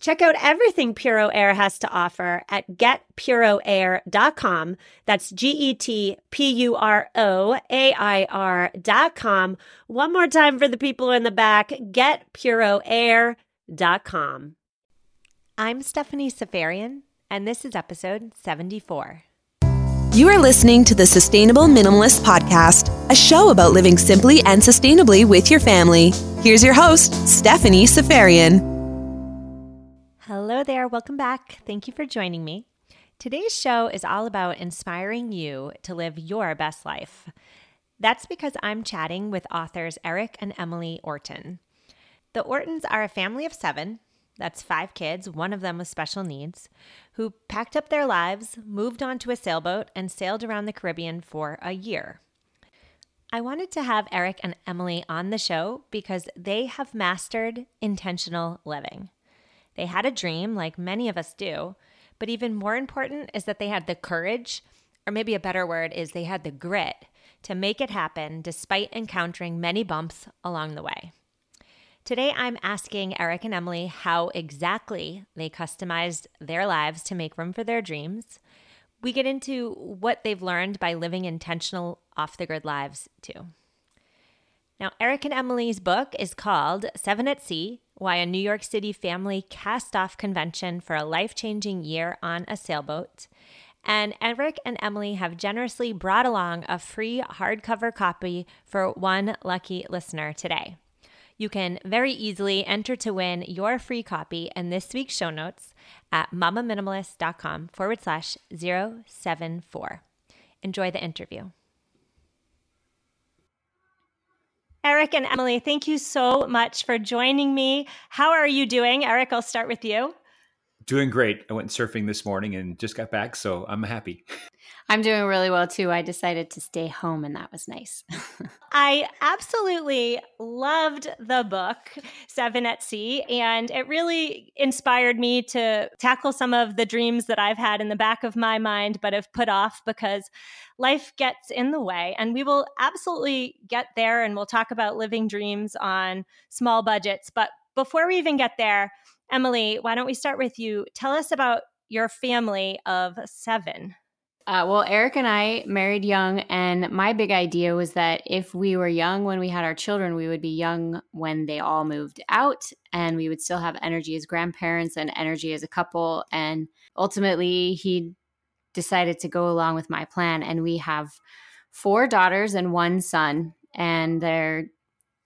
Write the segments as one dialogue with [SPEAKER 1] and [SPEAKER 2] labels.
[SPEAKER 1] Check out everything Puro Air has to offer at getpuroair.com. That's G E T P U R O A I R.com. One more time for the people in the back getpuroair.com. I'm Stephanie Seferian, and this is episode 74.
[SPEAKER 2] You are listening to the Sustainable Minimalist Podcast, a show about living simply and sustainably with your family. Here's your host, Stephanie Seferian.
[SPEAKER 1] Hello there. Welcome back. Thank you for joining me. Today's show is all about inspiring you to live your best life. That's because I'm chatting with authors Eric and Emily Orton. The Ortons are a family of seven, that's five kids, one of them with special needs, who packed up their lives, moved onto a sailboat, and sailed around the Caribbean for a year. I wanted to have Eric and Emily on the show because they have mastered intentional living. They had a dream, like many of us do, but even more important is that they had the courage, or maybe a better word is they had the grit to make it happen despite encountering many bumps along the way. Today, I'm asking Eric and Emily how exactly they customized their lives to make room for their dreams. We get into what they've learned by living intentional off the grid lives, too. Now, Eric and Emily's book is called Seven at Sea Why a New York City Family Cast Off Convention for a Life Changing Year on a Sailboat. And Eric and Emily have generously brought along a free hardcover copy for one lucky listener today. You can very easily enter to win your free copy in this week's show notes at mamaminimalist.com forward slash 074. Enjoy the interview. Eric and Emily, thank you so much for joining me. How are you doing? Eric, I'll start with you.
[SPEAKER 3] Doing great. I went surfing this morning and just got back, so I'm happy.
[SPEAKER 4] I'm doing really well too. I decided to stay home, and that was nice.
[SPEAKER 1] I absolutely loved the book, Seven at Sea, and it really inspired me to tackle some of the dreams that I've had in the back of my mind, but have put off because life gets in the way. And we will absolutely get there, and we'll talk about living dreams on small budgets. But before we even get there, Emily, why don't we start with you? Tell us about your family of seven.
[SPEAKER 4] Uh, well, Eric and I married young, and my big idea was that if we were young when we had our children, we would be young when they all moved out, and we would still have energy as grandparents and energy as a couple. And ultimately, he decided to go along with my plan, and we have four daughters and one son, and they're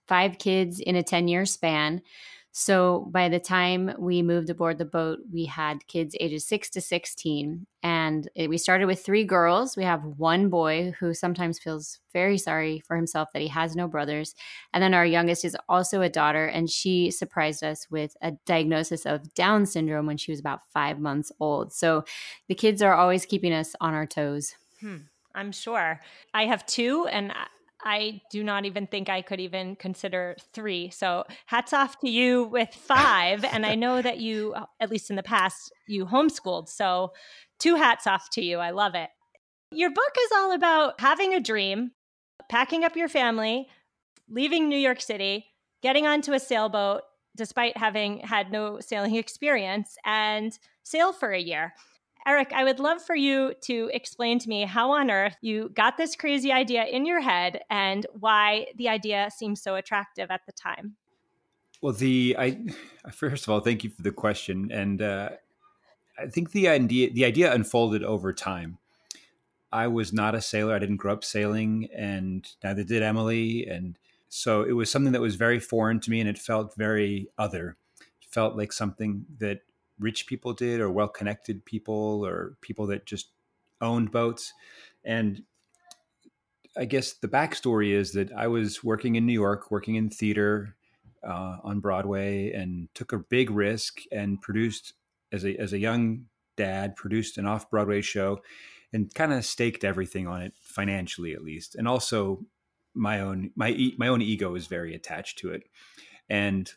[SPEAKER 4] five kids in a 10 year span. So by the time we moved aboard the boat, we had kids ages six to 16. And it, we started with three girls. We have one boy who sometimes feels very sorry for himself that he has no brothers. And then our youngest is also a daughter, and she surprised us with a diagnosis of Down syndrome when she was about five months old. So the kids are always keeping us on our toes.
[SPEAKER 1] Hmm. I'm sure. I have two, and I do not even think I could even consider three. So hats off to you with five. and I know that you, uh, at least in the past, you homeschooled. So two hats off to you. I love it. Your book is all about having a dream, packing up your family, leaving New York City, getting onto a sailboat despite having had no sailing experience, and sail for a year. Eric, I would love for you to explain to me how on earth you got this crazy idea in your head and why the idea seems so attractive at the time.
[SPEAKER 3] Well, the I first of all, thank you for the question, and uh, I think the idea the idea unfolded over time. I was not a sailor; I didn't grow up sailing, and neither did Emily, and so it was something that was very foreign to me, and it felt very other It felt like something that rich people did or well connected people or people that just owned boats. And I guess the backstory is that I was working in New York, working in theater uh, on Broadway, and took a big risk and produced as a as a young dad produced an off Broadway show, and kind of staked everything on it financially at least, and also my own my my own ego is very attached to it, and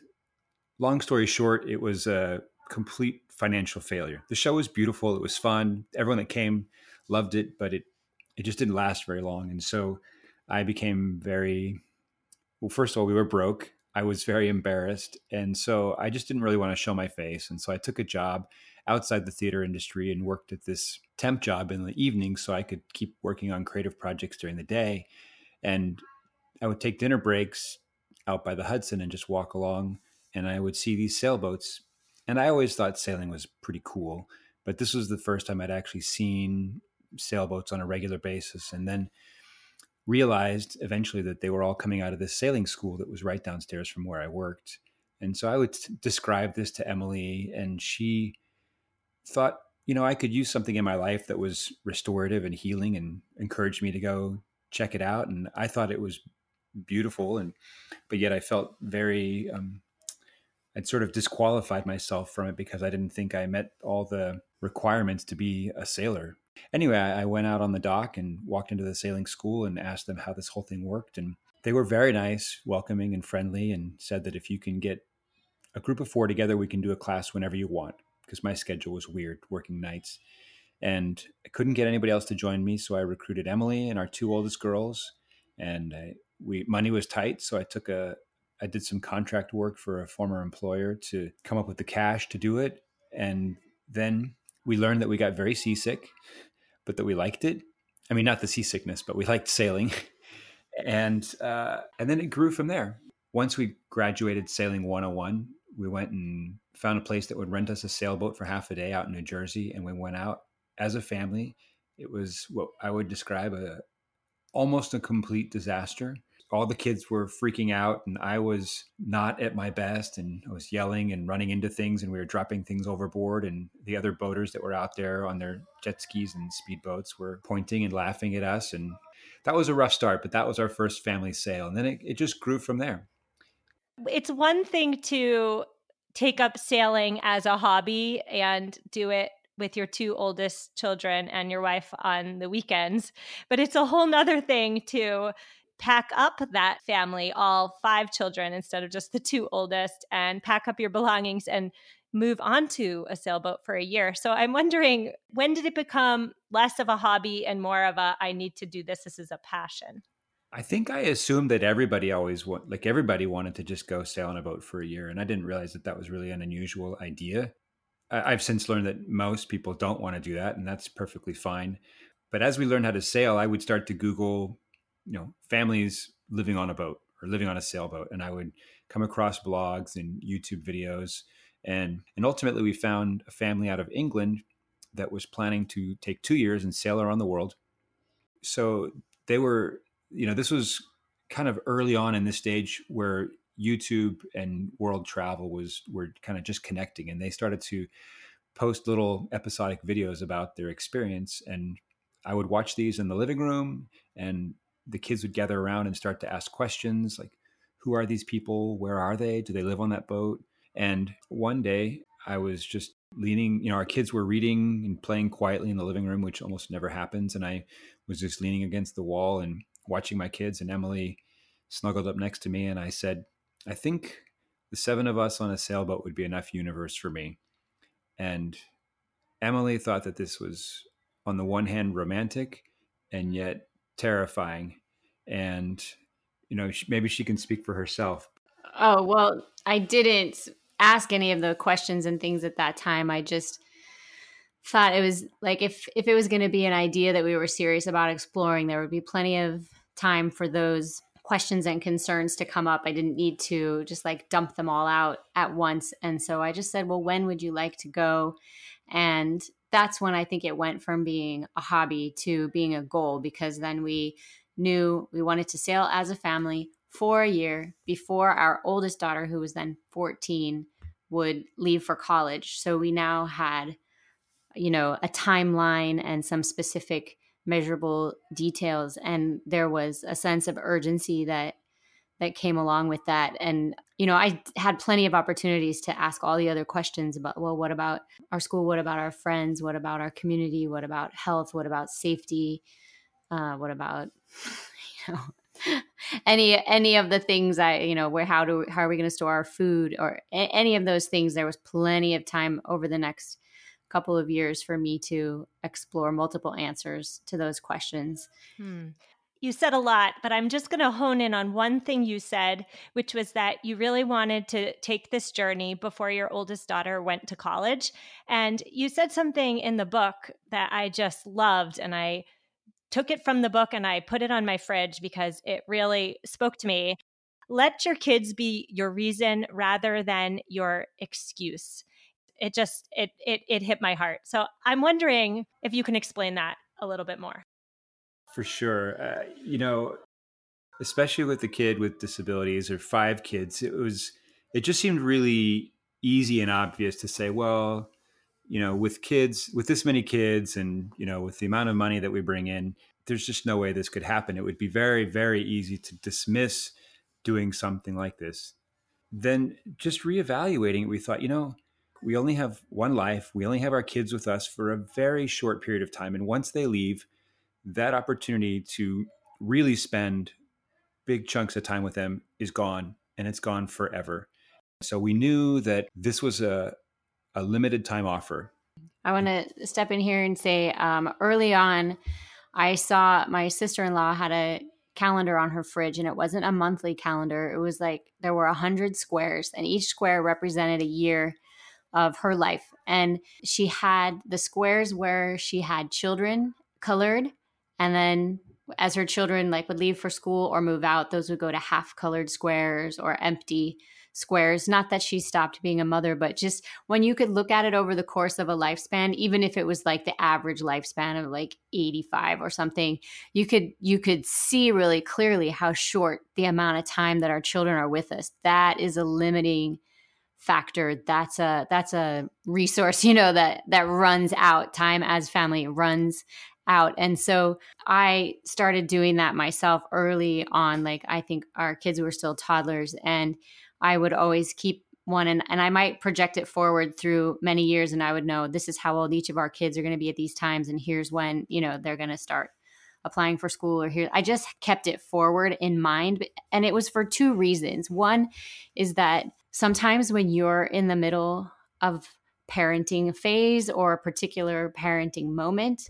[SPEAKER 3] long story short, it was a complete financial failure. The show was beautiful, it was fun, everyone that came loved it, but it it just didn't last very long. And so I became very well, first of all, we were broke. I was very embarrassed. And so I just didn't really want to show my face. And so I took a job outside the theater industry and worked at this temp job in the evening so I could keep working on creative projects during the day. And I would take dinner breaks out by the Hudson and just walk along and I would see these sailboats. And I always thought sailing was pretty cool, but this was the first time I'd actually seen sailboats on a regular basis, and then realized eventually that they were all coming out of this sailing school that was right downstairs from where I worked. And so I would t- describe this to Emily, and she thought, you know, I could use something in my life that was restorative and healing and encouraged me to go check it out. And I thought it was beautiful. And, but yet I felt very, um, I'd sort of disqualified myself from it because I didn't think I met all the requirements to be a sailor. Anyway, I went out on the dock and walked into the sailing school and asked them how this whole thing worked. And they were very nice, welcoming, and friendly, and said that if you can get a group of four together, we can do a class whenever you want because my schedule was weird working nights. And I couldn't get anybody else to join me. So I recruited Emily and our two oldest girls. And I, we money was tight. So I took a, I did some contract work for a former employer to come up with the cash to do it. And then we learned that we got very seasick, but that we liked it. I mean, not the seasickness, but we liked sailing. and uh, and then it grew from there. Once we graduated sailing 101, we went and found a place that would rent us a sailboat for half a day out in New Jersey, and we went out as a family. It was what I would describe a almost a complete disaster all the kids were freaking out and I was not at my best and I was yelling and running into things and we were dropping things overboard and the other boaters that were out there on their jet skis and speedboats were pointing and laughing at us and that was a rough start but that was our first family sail and then it, it just grew from there.
[SPEAKER 1] It's one thing to take up sailing as a hobby and do it with your two oldest children and your wife on the weekends but it's a whole nother thing to pack up that family, all five children instead of just the two oldest, and pack up your belongings and move onto a sailboat for a year. So I'm wondering when did it become less of a hobby and more of a I need to do this this is a passion?
[SPEAKER 3] I think I assumed that everybody always want like everybody wanted to just go sail on a boat for a year and I didn't realize that that was really an unusual idea. I've since learned that most people don't want to do that and that's perfectly fine. But as we learned how to sail, I would start to Google you know families living on a boat or living on a sailboat and i would come across blogs and youtube videos and and ultimately we found a family out of england that was planning to take two years and sail around the world. So they were you know this was kind of early on in this stage where youtube and world travel was were kind of just connecting and they started to post little episodic videos about their experience and i would watch these in the living room and the kids would gather around and start to ask questions like, who are these people? Where are they? Do they live on that boat? And one day I was just leaning, you know, our kids were reading and playing quietly in the living room, which almost never happens. And I was just leaning against the wall and watching my kids, and Emily snuggled up next to me. And I said, I think the seven of us on a sailboat would be enough universe for me. And Emily thought that this was, on the one hand, romantic and yet terrifying and you know maybe she can speak for herself.
[SPEAKER 4] Oh well i didn't ask any of the questions and things at that time. I just thought it was like if if it was going to be an idea that we were serious about exploring there would be plenty of time for those questions and concerns to come up. I didn't need to just like dump them all out at once. And so i just said well when would you like to go? And that's when I think it went from being a hobby to being a goal because then we knew we wanted to sail as a family for a year before our oldest daughter, who was then 14, would leave for college. So we now had, you know, a timeline and some specific measurable details. And there was a sense of urgency that that came along with that. And, you know, I had plenty of opportunities to ask all the other questions about, well, what about our school? What about our friends? What about our community? What about health? What about safety? Uh, what about, you know, any any of the things I you know where how do how are we going to store our food or a- any of those things there was plenty of time over the next couple of years for me to explore multiple answers to those questions.
[SPEAKER 1] Hmm. You said a lot, but I'm just going to hone in on one thing you said, which was that you really wanted to take this journey before your oldest daughter went to college. And you said something in the book that I just loved. And I took it from the book and I put it on my fridge because it really spoke to me. Let your kids be your reason rather than your excuse. It just it it it hit my heart. So I'm wondering if you can explain that a little bit more.
[SPEAKER 3] For sure. Uh, you know, especially with the kid with disabilities or five kids, it was it just seemed really easy and obvious to say, well, you know, with kids, with this many kids and, you know, with the amount of money that we bring in, there's just no way this could happen. It would be very, very easy to dismiss doing something like this. Then just reevaluating it, we thought, you know, we only have one life. We only have our kids with us for a very short period of time. And once they leave, that opportunity to really spend big chunks of time with them is gone and it's gone forever. So we knew that this was a, a limited time offer.
[SPEAKER 4] I want to step in here and say um, early on, I saw my sister in law had a calendar on her fridge and it wasn't a monthly calendar. It was like there were a hundred squares and each square represented a year of her life. And she had the squares where she had children colored and then as her children like would leave for school or move out, those would go to half colored squares or empty squares. Not that she stopped being a mother, but just when you could look at it over the course of a lifespan, even if it was like the average lifespan of like 85 or something, you could you could see really clearly how short the amount of time that our children are with us. That is a limiting factor that's a that's a resource you know that that runs out time as family runs out. And so I started doing that myself early on. Like I think our kids were still toddlers and I would always keep one and, and I might project it forward through many years and I would know this is how old each of our kids are going to be at these times and here's when, you know, they're going to start applying for school or here. I just kept it forward in mind and it was for two reasons. One is that sometimes when you're in the middle of parenting phase or a particular parenting moment,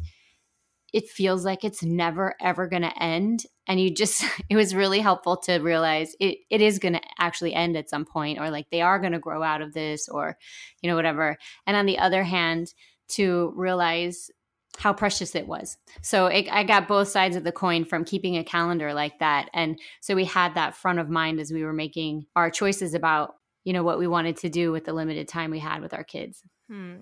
[SPEAKER 4] it feels like it's never ever going to end and you just it was really helpful to realize it it is going to actually end at some point or like they are going to grow out of this or you know whatever and on the other hand to realize how precious it was. So it, I got both sides of the coin from keeping a calendar like that. And so we had that front of mind as we were making our choices about, you know, what we wanted to do with the limited time we had with our kids.
[SPEAKER 1] Hmm.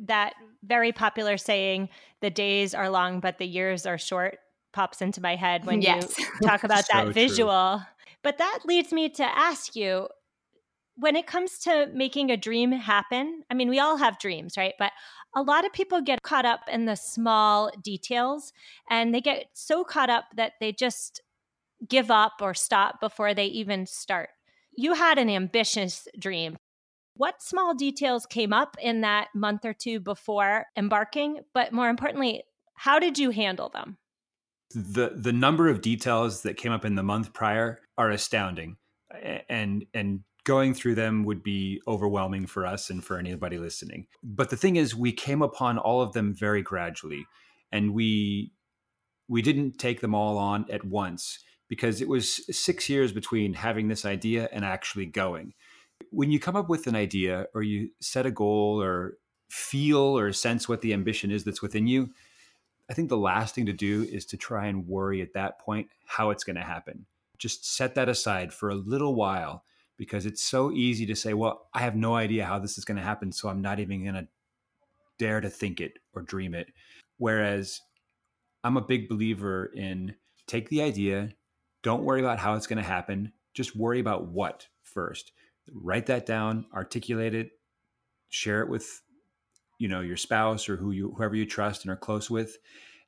[SPEAKER 1] That very popular saying, the days are long, but the years are short, pops into my head when yes. you talk about so that visual. True. But that leads me to ask you when it comes to making a dream happen, I mean, we all have dreams, right? But a lot of people get caught up in the small details and they get so caught up that they just give up or stop before they even start. You had an ambitious dream. What small details came up in that month or two before embarking? But more importantly, how did you handle them?
[SPEAKER 3] The the number of details that came up in the month prior are astounding. And and going through them would be overwhelming for us and for anybody listening. But the thing is we came upon all of them very gradually and we we didn't take them all on at once because it was 6 years between having this idea and actually going when you come up with an idea or you set a goal or feel or sense what the ambition is that's within you, I think the last thing to do is to try and worry at that point how it's going to happen. Just set that aside for a little while because it's so easy to say, well, I have no idea how this is going to happen, so I'm not even going to dare to think it or dream it. Whereas I'm a big believer in take the idea, don't worry about how it's going to happen, just worry about what first write that down, articulate it, share it with you know your spouse or who you whoever you trust and are close with.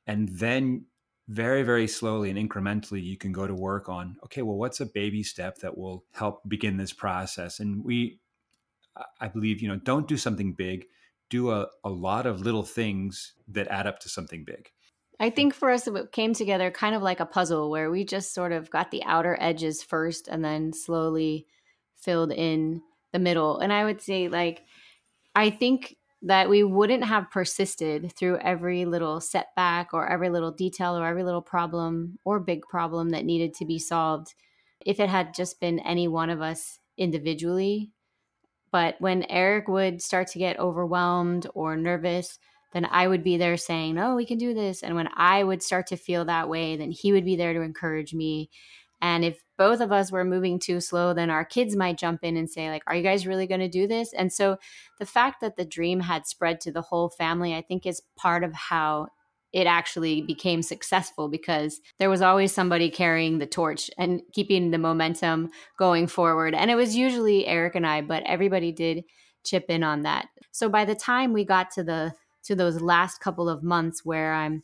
[SPEAKER 3] And then very very slowly and incrementally you can go to work on okay well what's a baby step that will help begin this process? And we i believe you know don't do something big. Do a, a lot of little things that add up to something big.
[SPEAKER 4] I think for us, it came together kind of like a puzzle where we just sort of got the outer edges first and then slowly filled in the middle. And I would say, like, I think that we wouldn't have persisted through every little setback or every little detail or every little problem or big problem that needed to be solved if it had just been any one of us individually. But when Eric would start to get overwhelmed or nervous, then I would be there saying, "Oh, we can do this." And when I would start to feel that way, then he would be there to encourage me. And if both of us were moving too slow, then our kids might jump in and say like, "Are you guys really going to do this?" And so the fact that the dream had spread to the whole family, I think is part of how it actually became successful because there was always somebody carrying the torch and keeping the momentum going forward. And it was usually Eric and I, but everybody did chip in on that. So by the time we got to the to those last couple of months where I'm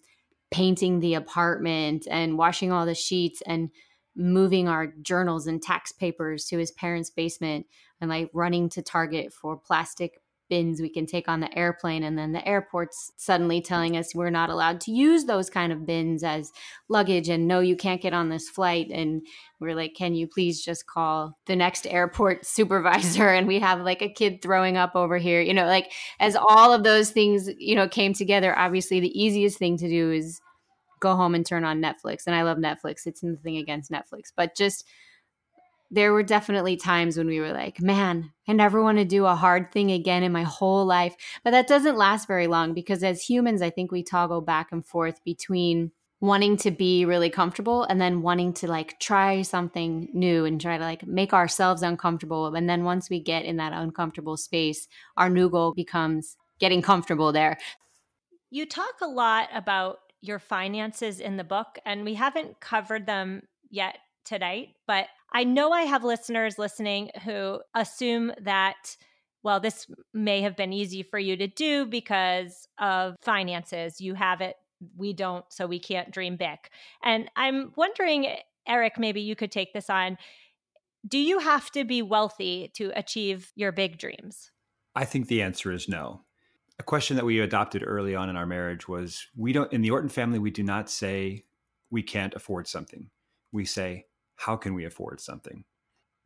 [SPEAKER 4] painting the apartment and washing all the sheets and moving our journals and tax papers to his parents' basement and like running to Target for plastic bins we can take on the airplane and then the airport's suddenly telling us we're not allowed to use those kind of bins as luggage and no you can't get on this flight. And we're like can you please just call the next airport supervisor? And we have like a kid throwing up over here you know like as all of those things you know came together obviously the easiest thing to do is go home and turn on Netflix and I love Netflix it's nothing against Netflix but just there were definitely times when we were like, man, I never want to do a hard thing again in my whole life. But that doesn't last very long because as humans, I think we toggle back and forth between wanting to be really comfortable and then wanting to like try something new and try to like make ourselves uncomfortable. And then once we get in that uncomfortable space, our new goal becomes getting comfortable there.
[SPEAKER 1] You talk a lot about your finances in the book, and we haven't covered them yet tonight, but I know I have listeners listening who assume that, well, this may have been easy for you to do because of finances. You have it, we don't, so we can't dream big. And I'm wondering, Eric, maybe you could take this on. Do you have to be wealthy to achieve your big dreams?
[SPEAKER 3] I think the answer is no. A question that we adopted early on in our marriage was we don't, in the Orton family, we do not say we can't afford something. We say, how can we afford something?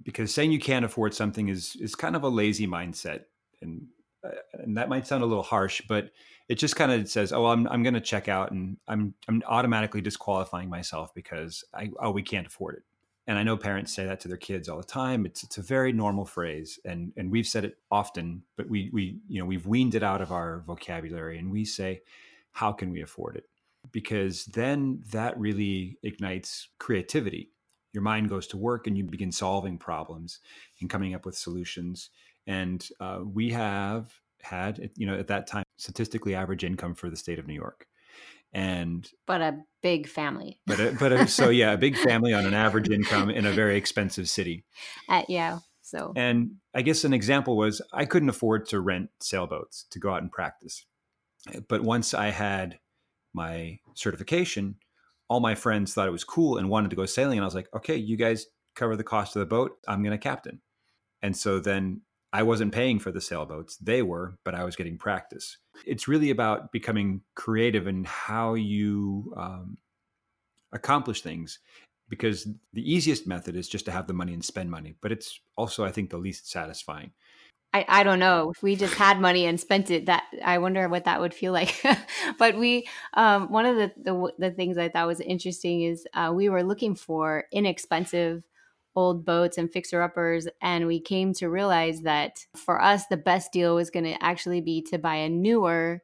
[SPEAKER 3] Because saying you can't afford something is is kind of a lazy mindset, and uh, and that might sound a little harsh, but it just kind of says, "Oh, I'm I'm going to check out, and I'm I'm automatically disqualifying myself because I oh we can't afford it." And I know parents say that to their kids all the time. It's it's a very normal phrase, and and we've said it often, but we we you know we've weaned it out of our vocabulary, and we say, "How can we afford it?" Because then that really ignites creativity your mind goes to work and you begin solving problems and coming up with solutions. And uh, we have had, you know, at that time, statistically average income for the state of New York. And
[SPEAKER 4] but a big family.
[SPEAKER 3] But a, but a, so yeah, a big family on an average income in a very expensive city.
[SPEAKER 4] Uh, yeah. So
[SPEAKER 3] and I guess an example was I couldn't afford to rent sailboats to go out and practice. But once I had my certification, all my friends thought it was cool and wanted to go sailing. And I was like, okay, you guys cover the cost of the boat. I'm going to captain. And so then I wasn't paying for the sailboats. They were, but I was getting practice. It's really about becoming creative in how you um, accomplish things because the easiest method is just to have the money and spend money. But it's also, I think, the least satisfying.
[SPEAKER 4] I, I don't know if we just had money and spent it that I wonder what that would feel like but we um, one of the, the, the things I thought was interesting is uh, we were looking for inexpensive old boats and fixer uppers and we came to realize that for us the best deal was going to actually be to buy a newer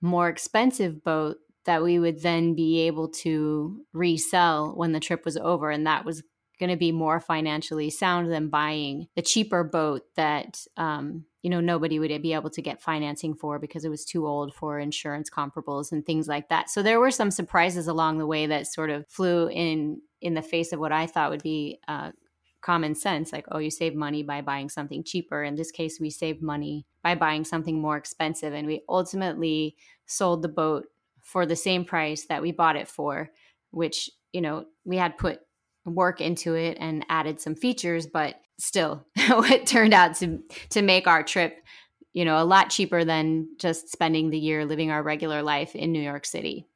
[SPEAKER 4] more expensive boat that we would then be able to resell when the trip was over and that was going to be more financially sound than buying the cheaper boat that um, you know nobody would be able to get financing for because it was too old for insurance comparables and things like that. So there were some surprises along the way that sort of flew in in the face of what i thought would be uh, common sense like oh you save money by buying something cheaper. In this case we saved money by buying something more expensive and we ultimately sold the boat for the same price that we bought it for which you know we had put work into it and added some features but still it turned out to to make our trip you know a lot cheaper than just spending the year living our regular life in New York City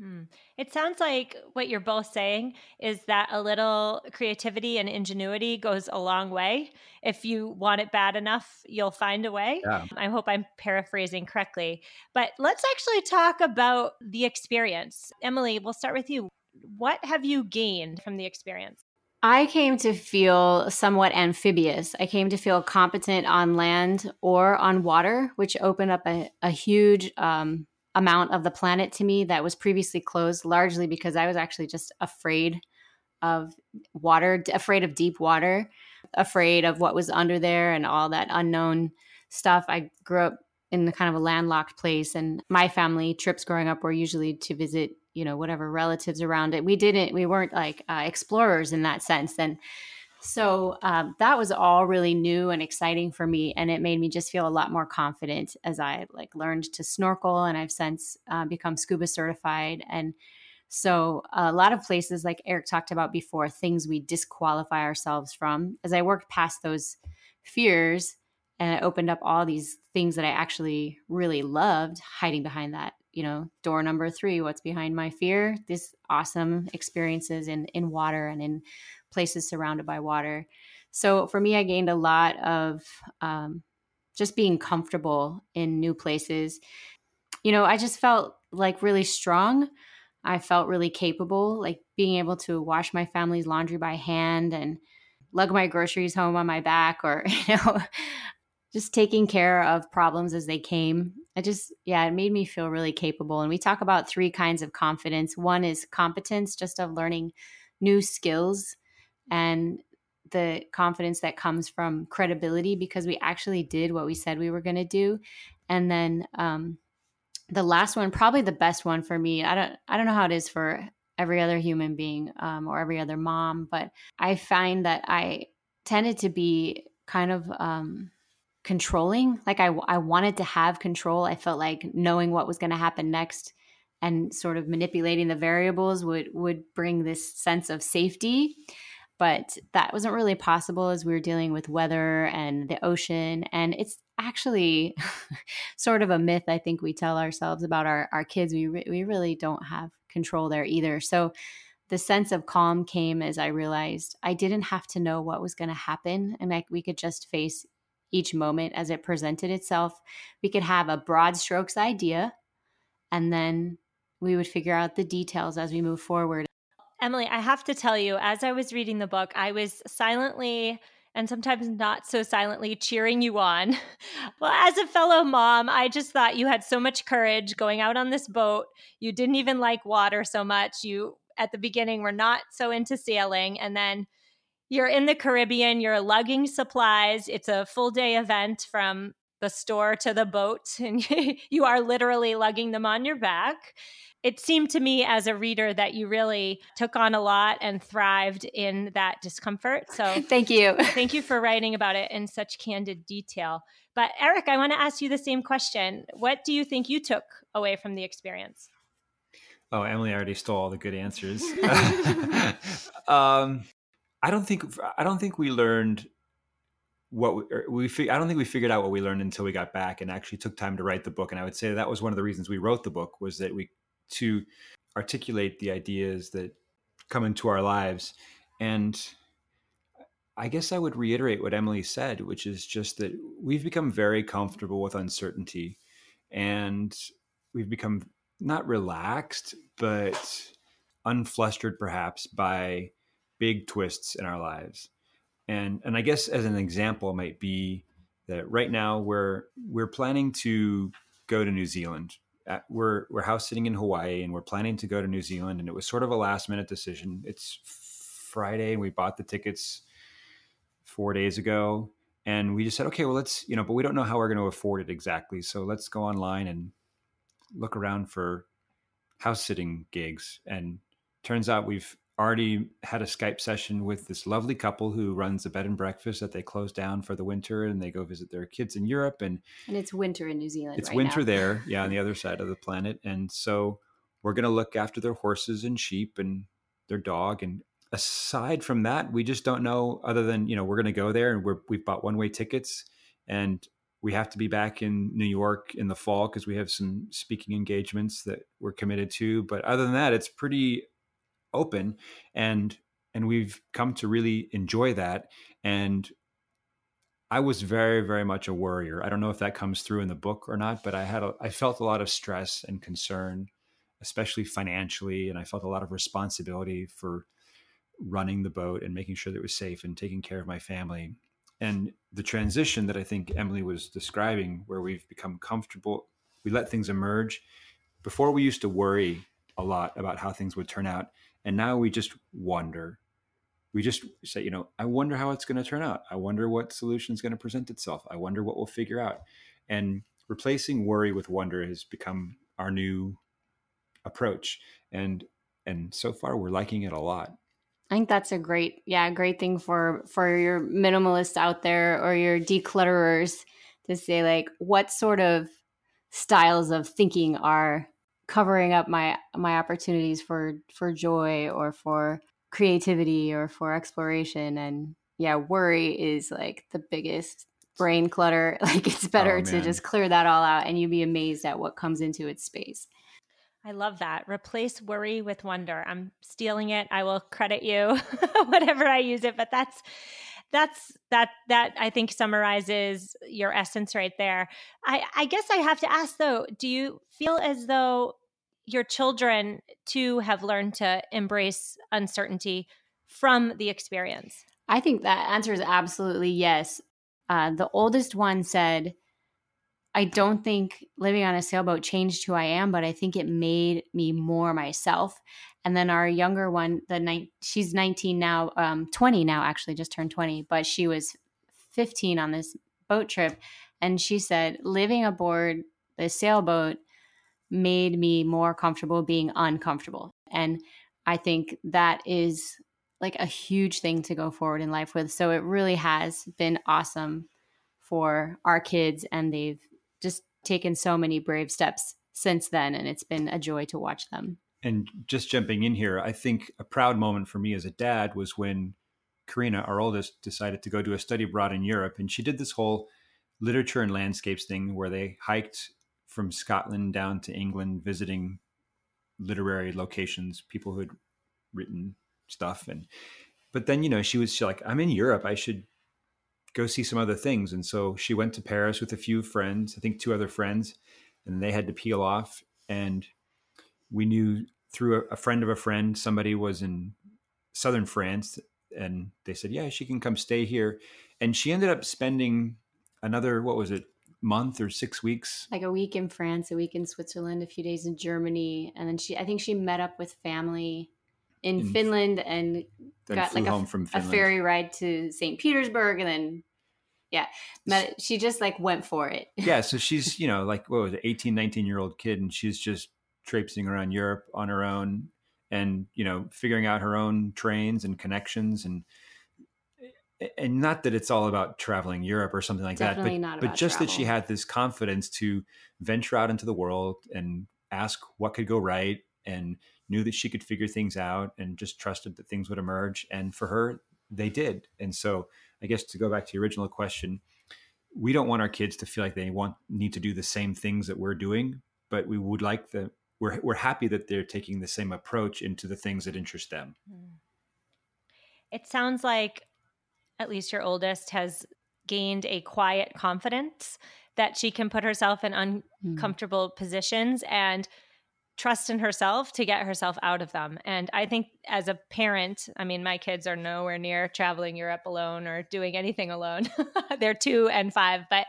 [SPEAKER 1] Hmm. It sounds like what you're both saying is that a little creativity and ingenuity goes a long way. If you want it bad enough, you'll find a way. Yeah. I hope I'm paraphrasing correctly. But let's actually talk about the experience. Emily, we'll start with you. What have you gained from the experience?
[SPEAKER 4] I came to feel somewhat amphibious. I came to feel competent on land or on water, which opened up a, a huge um, amount of the planet to me that was previously closed, largely because I was actually just afraid of water, afraid of deep water, afraid of what was under there and all that unknown stuff. I grew up in the kind of a landlocked place, and my family trips growing up were usually to visit, you know, whatever relatives around it. We didn't, we weren't like uh, explorers in that sense. And so um, that was all really new and exciting for me, and it made me just feel a lot more confident as I like learned to snorkel, and I've since uh, become scuba certified. And so a lot of places, like Eric talked about before, things we disqualify ourselves from. As I worked past those fears, and it opened up all these things that I actually really loved, hiding behind that you know door number three what's behind my fear these awesome experiences in in water and in places surrounded by water. So for me, I gained a lot of um, just being comfortable in new places. You know, I just felt like really strong. I felt really capable, like being able to wash my family's laundry by hand and lug my groceries home on my back or, you know, just taking care of problems as they came. It just, yeah, it made me feel really capable. And we talk about three kinds of confidence. One is competence, just of learning new skills and the confidence that comes from credibility because we actually did what we said we were going to do and then um, the last one probably the best one for me i don't i don't know how it is for every other human being um, or every other mom but i find that i tended to be kind of um, controlling like I, I wanted to have control i felt like knowing what was going to happen next and sort of manipulating the variables would would bring this sense of safety but that wasn't really possible as we were dealing with weather and the ocean. And it's actually sort of a myth I think we tell ourselves about our, our kids. We, re- we really don't have control there either. So the sense of calm came as I realized I didn't have to know what was going to happen and like we could just face each moment as it presented itself. We could have a broad strokes idea and then we would figure out the details as we move forward.
[SPEAKER 1] Emily, I have to tell you, as I was reading the book, I was silently and sometimes not so silently cheering you on. well, as a fellow mom, I just thought you had so much courage going out on this boat. You didn't even like water so much. You, at the beginning, were not so into sailing. And then you're in the Caribbean, you're lugging supplies. It's a full day event from the store to the boat, and you are literally lugging them on your back it seemed to me as a reader that you really took on a lot and thrived in that discomfort. So
[SPEAKER 4] thank you.
[SPEAKER 1] thank you for writing about it in such candid detail. But Eric, I want to ask you the same question. What do you think you took away from the experience?
[SPEAKER 3] Oh, Emily already stole all the good answers. um, I don't think I don't think we learned what we, we I don't think we figured out what we learned until we got back and actually took time to write the book. And I would say that was one of the reasons we wrote the book was that we to articulate the ideas that come into our lives. And I guess I would reiterate what Emily said, which is just that we've become very comfortable with uncertainty and we've become not relaxed, but unflustered perhaps by big twists in our lives. And and I guess as an example might be that right now we're we're planning to go to New Zealand at, we're we're house sitting in Hawaii and we're planning to go to New Zealand and it was sort of a last minute decision. It's Friday and we bought the tickets 4 days ago and we just said okay well let's you know but we don't know how we're going to afford it exactly so let's go online and look around for house sitting gigs and turns out we've already had a Skype session with this lovely couple who runs a bed and breakfast that they close down for the winter and they go visit their kids in Europe and
[SPEAKER 4] and it's winter in New Zealand.
[SPEAKER 3] It's
[SPEAKER 4] right
[SPEAKER 3] winter
[SPEAKER 4] now.
[SPEAKER 3] there, yeah, on the other side of the planet, and so we're going to look after their horses and sheep and their dog and aside from that we just don't know other than you know we're going to go there and we're, we've bought one way tickets and we have to be back in new york in the fall because we have some speaking engagements that we're committed to but other than that it's pretty open and and we've come to really enjoy that and i was very very much a worrier. I don't know if that comes through in the book or not but i had a, i felt a lot of stress and concern especially financially and i felt a lot of responsibility for running the boat and making sure that it was safe and taking care of my family. And the transition that i think emily was describing where we've become comfortable we let things emerge. Before we used to worry a lot about how things would turn out and now we just wonder. We just say you know i wonder how it's going to turn out. I wonder what solution is going to present itself. I wonder what we'll figure out. And replacing worry with wonder has become our new approach. And and so far we're liking it a lot.
[SPEAKER 4] I think that's a great, yeah, great thing for for your minimalists out there or your declutterers to say like what sort of styles of thinking are covering up my my opportunities for for joy or for creativity or for exploration and yeah, worry is like the biggest brain clutter. Like it's better
[SPEAKER 3] Oh,
[SPEAKER 4] to just clear that all out and you'd be amazed at what comes into its space.
[SPEAKER 1] I love that. Replace worry with wonder. I'm stealing it. I will credit you whatever I use it, but that's that's that that I think summarizes your essence right there. I I guess I have to ask though, do you feel as though your children too have learned to embrace uncertainty from the experience?
[SPEAKER 4] I think that answer is absolutely yes. Uh, the oldest one said, I don't think living on a sailboat changed who I am, but I think it made me more myself. And then our younger one, the night she's 19 now, um, 20 now, actually just turned 20, but she was 15 on this boat trip. And she said, living aboard the sailboat made me more comfortable being uncomfortable. And I think that is like a huge thing to go forward in life with. So it really has been awesome for our kids, and they've just taken so many brave steps since then. And it's been a joy to watch them.
[SPEAKER 3] And just jumping in here, I think a proud moment for me as a dad was when Karina, our oldest, decided to go do a study abroad in Europe. And she did this whole literature and landscapes thing where they hiked from Scotland down to England, visiting literary locations, people who had written stuff. And, but then, you know, she was she like, I'm in Europe. I should go see some other things. And so she went to Paris with a few friends, I think two other friends, and they had to peel off. And we knew through a, a friend of a friend, somebody was in southern France, and they said, "Yeah, she can come stay here." And she ended up spending another what was it, month or six weeks?
[SPEAKER 4] Like a week in France, a week in Switzerland, a few days in Germany. And then she, I think she met up with family in,
[SPEAKER 3] In-
[SPEAKER 4] Finland and got like a, a ferry ride to St. Petersburg. And then, yeah, met, she just like went for it.
[SPEAKER 3] yeah, so she's you know like what was it, 18, 19 year old kid, and she's just traipsing around Europe on her own, and you know figuring out her own trains and connections and. And not that it's all about traveling Europe or something like
[SPEAKER 4] Definitely
[SPEAKER 3] that, but,
[SPEAKER 4] not
[SPEAKER 3] but
[SPEAKER 4] about
[SPEAKER 3] just that she had this confidence to venture out into the world and ask what could go right and knew that she could figure things out and just trusted that things would emerge. And for her, they did. And so I guess to go back to your original question, we don't want our kids to feel like they want need to do the same things that we're doing, but we would like the we're we're happy that they're taking the same approach into the things that interest them. Hmm.
[SPEAKER 1] It sounds like at least your oldest has gained a quiet confidence that she can put herself in
[SPEAKER 4] Hmm.
[SPEAKER 1] uncomfortable positions and trust in herself to get herself out of them. And I think as a parent, I mean, my kids are nowhere near traveling Europe alone or doing anything alone. They're two and five, but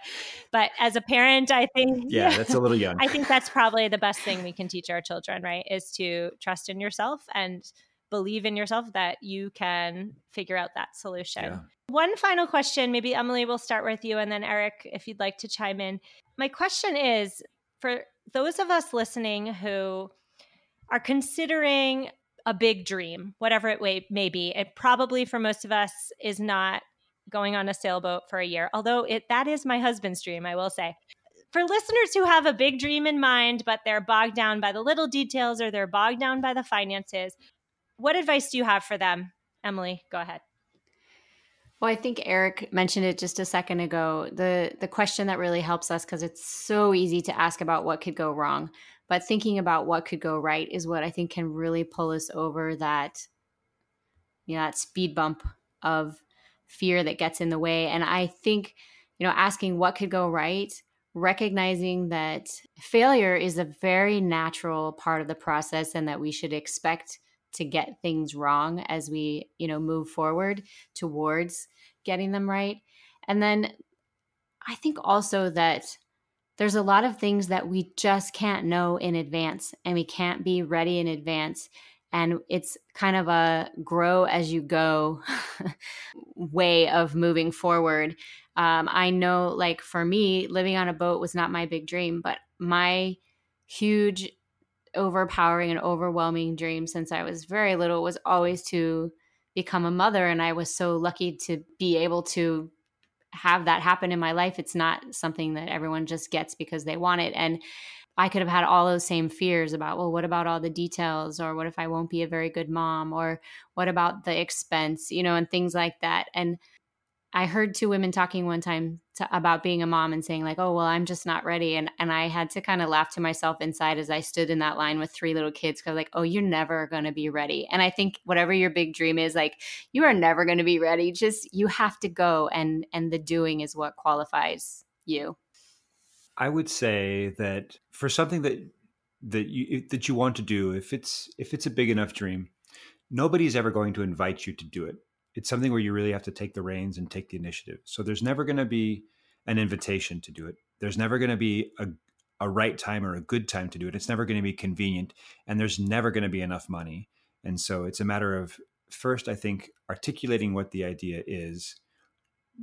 [SPEAKER 1] but as a parent, I think
[SPEAKER 3] Yeah, that's a little young.
[SPEAKER 1] I think that's probably the best thing we can teach our children, right? Is to trust in yourself and believe in yourself that you can figure out that solution.
[SPEAKER 3] Yeah.
[SPEAKER 1] One final question, maybe Emily will start with you and then Eric, if you'd like to chime in. My question is for those of us listening who are considering a big dream, whatever it may be. It probably for most of us is not going on a sailboat for a year, although it that is my husband's dream, I will say. For listeners who have a big dream in mind, but they're bogged down by the little details or they're bogged down by the finances, what advice do you have for them? Emily, go ahead.
[SPEAKER 4] Well, I think Eric mentioned it just a second ago. The the question that really helps us because it's so easy to ask about what could go wrong, but thinking about what could go right is what I think can really pull us over that you know, that speed bump of fear that gets in the way. And I think, you know, asking what could go right, recognizing that failure is a very natural part of the process and that we should expect to get things wrong as we, you know, move forward towards getting them right. And then I think also that there's a lot of things that we just can't know in advance and we can't be ready in advance. And it's kind of a grow as you go way of moving forward. Um, I know, like, for me, living on a boat was not my big dream, but my huge, overpowering, and overwhelming dream since I was very little was always to become a mother. And I was so lucky to be able to have that happen in my life. It's not something that everyone just gets because they want it. And I could have had all those same fears about, well, what about all the details? Or what if I won't be a very good mom? Or what about the expense, you know, and things like that. And I heard two women talking one time to, about being a mom and saying like, "Oh, well, I'm just not ready," and and I had to kind of laugh to myself inside as I stood in that line with three little kids because like, "Oh, you're never going to be ready." And I think whatever your big dream is, like, you are never going to be ready. Just you have to go, and and the doing is what qualifies you.
[SPEAKER 3] I would say that for something that that you that you want to do, if it's if it's a big enough dream, nobody's ever going to invite you to do it it's something where you really have to take the reins and take the initiative. So there's never going to be an invitation to do it. There's never going to be a, a right time or a good time to do it. It's never going to be convenient and there's never going to be enough money. And so it's a matter of first, I think, articulating what the idea is,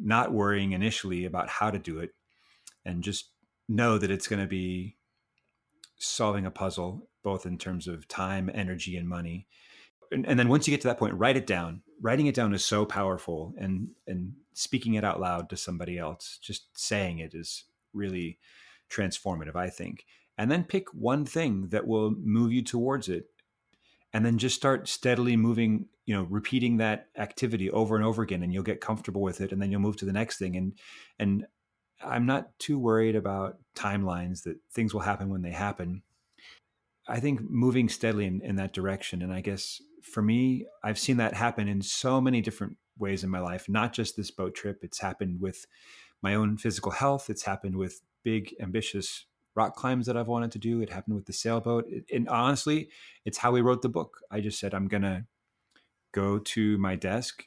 [SPEAKER 3] not worrying initially about how to do it, and just know that it's going to be solving a puzzle, both in terms of time, energy, and money and, and then once you get to that point, write it down. Writing it down is so powerful, and and speaking it out loud to somebody else, just saying it is really transformative, I think. And then pick one thing that will move you towards it, and then just start steadily moving. You know, repeating that activity over and over again, and you'll get comfortable with it, and then you'll move to the next thing. And and I'm not too worried about timelines that things will happen when they happen. I think moving steadily in, in that direction, and I guess for me, I've seen that happen in so many different ways in my life, not just this boat trip. It's happened with my own physical health. It's happened with big, ambitious rock climbs that I've wanted to do. It happened with the sailboat. And honestly, it's how we wrote the book. I just said, I'm going to go to my desk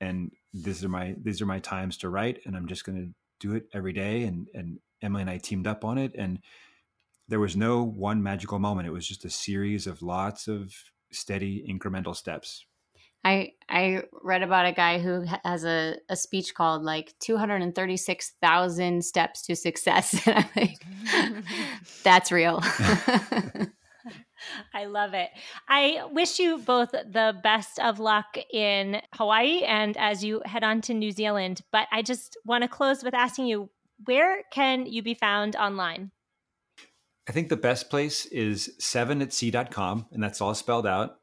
[SPEAKER 3] and these are my, these are my times to write. And I'm just going to do it every day. And, and Emily and I teamed up on it. And there was no one magical moment. It was just a series of lots of steady incremental steps
[SPEAKER 4] I I read about a guy who has a, a speech called like 236,000 steps to success. And I'm like, that's real.
[SPEAKER 1] I love it. I wish you both the best of luck in Hawaii and as you head on to New Zealand. But I just want to close with asking you where can you be found online?
[SPEAKER 3] I think the best place is 7 at sea.com, and that's all spelled out.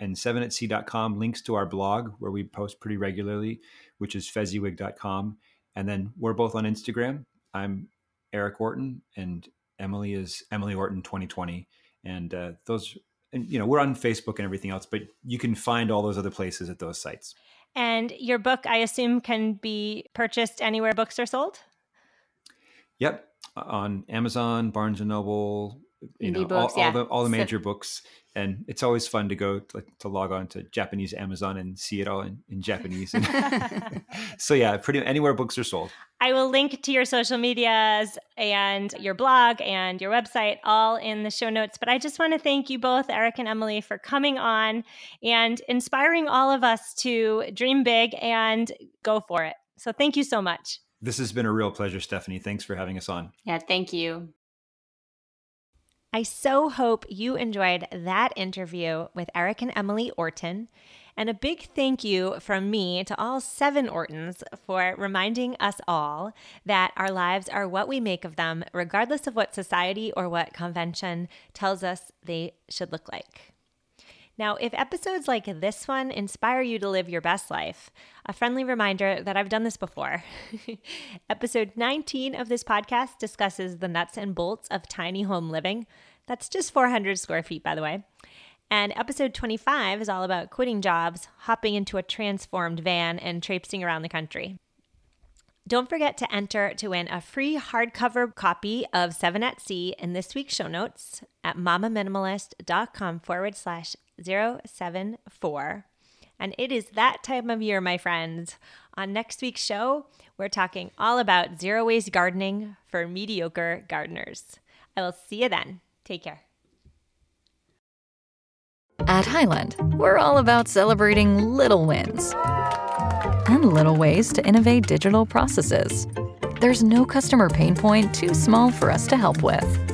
[SPEAKER 3] And 7 at sea.com links to our blog where we post pretty regularly, which is fezziwig.com. And then we're both on Instagram. I'm Eric Orton, and Emily is Emily Orton 2020. And uh, those, and you know, we're on Facebook and everything else, but you can find all those other places at those sites.
[SPEAKER 1] And your book, I assume, can be purchased anywhere books are sold?
[SPEAKER 3] Yep on Amazon, Barnes and Noble, you Indie know, books, all, yeah. all, the all the major so, books. And it's always fun to go to, to, log on to Japanese Amazon and see it all in, in Japanese. so yeah, pretty anywhere books are sold.
[SPEAKER 1] I will link to your social medias and your blog and your website all in the show notes. But I just want to thank you both, Eric and Emily, for coming on and inspiring all of us to dream big and go for it. So thank you so much.
[SPEAKER 3] This has been a real pleasure, Stephanie. Thanks for having us on.
[SPEAKER 4] Yeah, thank you.
[SPEAKER 1] I so hope you enjoyed that interview with Eric and Emily Orton. And a big thank you from me to all seven Ortons for reminding us all that our lives are what we make of them, regardless of what society or what convention tells us they should look like. Now, if episodes like this one inspire you to live your best life, a friendly reminder that I've done this before. Episode 19 of this podcast discusses the nuts and bolts of tiny home living. That's just 400 square feet, by the way. And episode 25 is all about quitting jobs, hopping into a transformed van, and traipsing around the country. Don't forget to enter to win a free hardcover copy of Seven at Sea in this week's show notes at mamaminimalist.com forward slash 074. And it is that time of year, my friends. On next week's show, we're talking all about zero waste gardening for mediocre gardeners. I will see you then. Take care.
[SPEAKER 5] At Hyland, we're all about celebrating little wins and little ways to innovate digital processes. There's no customer pain point too small for us to help with.